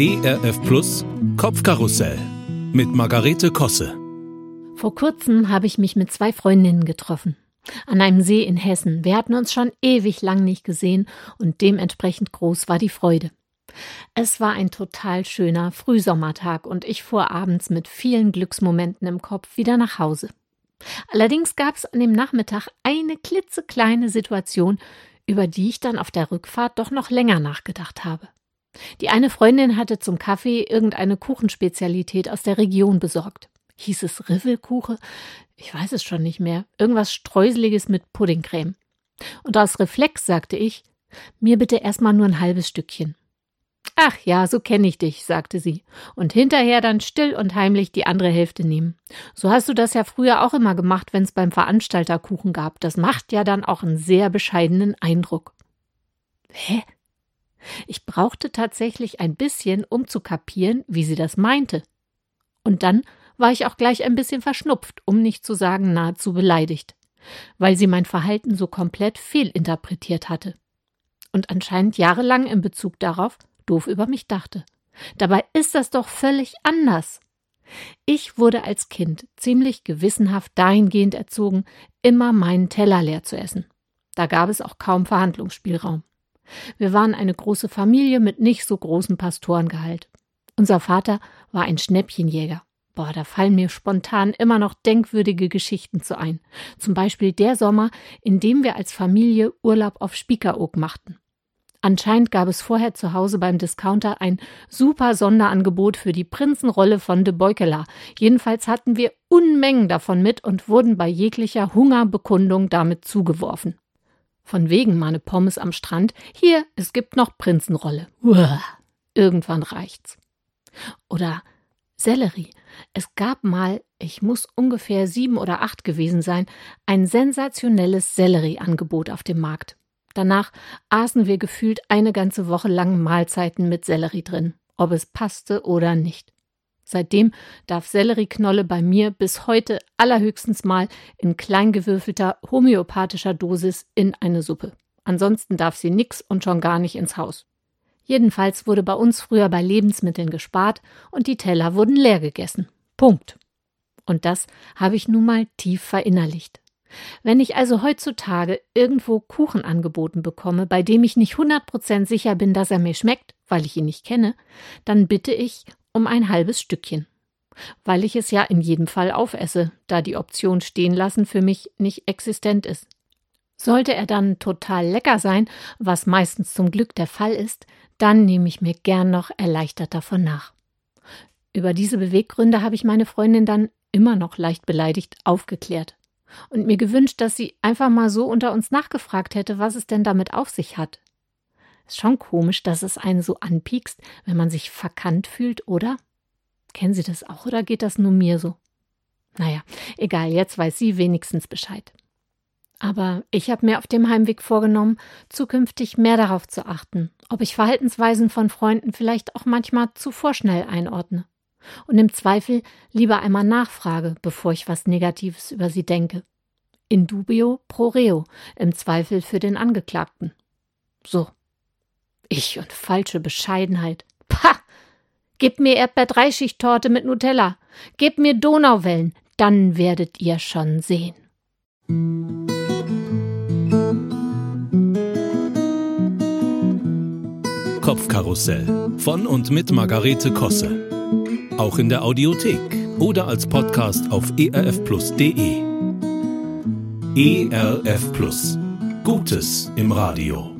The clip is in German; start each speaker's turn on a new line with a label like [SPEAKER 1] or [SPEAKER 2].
[SPEAKER 1] ERF Plus Kopfkarussell mit Margarete Kosse.
[SPEAKER 2] Vor kurzem habe ich mich mit zwei Freundinnen getroffen. An einem See in Hessen. Wir hatten uns schon ewig lang nicht gesehen und dementsprechend groß war die Freude. Es war ein total schöner Frühsommertag und ich fuhr abends mit vielen Glücksmomenten im Kopf wieder nach Hause. Allerdings gab es an dem Nachmittag eine klitzekleine Situation, über die ich dann auf der Rückfahrt doch noch länger nachgedacht habe. Die eine Freundin hatte zum Kaffee irgendeine Kuchenspezialität aus der Region besorgt. Hieß es Riffelkuche? Ich weiß es schon nicht mehr. Irgendwas Streuseliges mit Puddingcreme. Und aus Reflex sagte ich, mir bitte erstmal nur ein halbes Stückchen. Ach ja, so kenne ich dich, sagte sie, und hinterher dann still und heimlich die andere Hälfte nehmen. So hast du das ja früher auch immer gemacht, wenn es beim Veranstalter Kuchen gab. Das macht ja dann auch einen sehr bescheidenen Eindruck. Hä? Ich brauchte tatsächlich ein bisschen, um zu kapieren, wie sie das meinte. Und dann war ich auch gleich ein bisschen verschnupft, um nicht zu sagen nahezu beleidigt, weil sie mein Verhalten so komplett fehlinterpretiert hatte. Und anscheinend jahrelang in Bezug darauf, doof über mich dachte. Dabei ist das doch völlig anders. Ich wurde als Kind ziemlich gewissenhaft dahingehend erzogen, immer meinen Teller leer zu essen. Da gab es auch kaum Verhandlungsspielraum. Wir waren eine große Familie mit nicht so großem Pastorengehalt. Unser Vater war ein Schnäppchenjäger. Boah, da fallen mir spontan immer noch denkwürdige Geschichten zu ein. Zum Beispiel der Sommer, in dem wir als Familie Urlaub auf Spiekeroog machten. Anscheinend gab es vorher zu Hause beim Discounter ein super Sonderangebot für die Prinzenrolle von de Beukela. Jedenfalls hatten wir Unmengen davon mit und wurden bei jeglicher Hungerbekundung damit zugeworfen. Von wegen meine Pommes am Strand. Hier, es gibt noch Prinzenrolle. Uah, irgendwann reicht's. Oder Sellerie. Es gab mal, ich muss ungefähr sieben oder acht gewesen sein, ein sensationelles Sellerieangebot auf dem Markt. Danach aßen wir gefühlt eine ganze Woche lang Mahlzeiten mit Sellerie drin, ob es passte oder nicht. Seitdem darf Sellerieknolle bei mir bis heute allerhöchstens mal in kleingewürfelter homöopathischer Dosis in eine Suppe. Ansonsten darf sie nix und schon gar nicht ins Haus. Jedenfalls wurde bei uns früher bei Lebensmitteln gespart und die Teller wurden leer gegessen. Punkt. Und das habe ich nun mal tief verinnerlicht. Wenn ich also heutzutage irgendwo Kuchen angeboten bekomme, bei dem ich nicht 100% sicher bin, dass er mir schmeckt, weil ich ihn nicht kenne, dann bitte ich um ein halbes Stückchen. Weil ich es ja in jedem Fall aufesse, da die Option stehen lassen für mich nicht existent ist. Sollte er dann total lecker sein, was meistens zum Glück der Fall ist, dann nehme ich mir gern noch erleichtert davon nach. Über diese Beweggründe habe ich meine Freundin dann immer noch leicht beleidigt aufgeklärt und mir gewünscht, dass sie einfach mal so unter uns nachgefragt hätte, was es denn damit auf sich hat. Ist schon komisch, dass es einen so anpiekst, wenn man sich verkannt fühlt, oder? Kennen Sie das auch oder geht das nur mir so? Naja, egal, jetzt weiß sie wenigstens Bescheid. Aber ich habe mir auf dem Heimweg vorgenommen, zukünftig mehr darauf zu achten, ob ich Verhaltensweisen von Freunden vielleicht auch manchmal zu vorschnell einordne und im Zweifel lieber einmal nachfrage, bevor ich was Negatives über sie denke. In dubio pro reo, im Zweifel für den Angeklagten. So. Ich und falsche Bescheidenheit. Pah! Gebt mir Erdbeer-Dreischicht-Torte mit Nutella. Gebt mir Donauwellen. Dann werdet ihr schon sehen.
[SPEAKER 1] Kopfkarussell von und mit Margarete Kosse auch in der Audiothek oder als Podcast auf erfplus.de. ERF Plus. Gutes im Radio.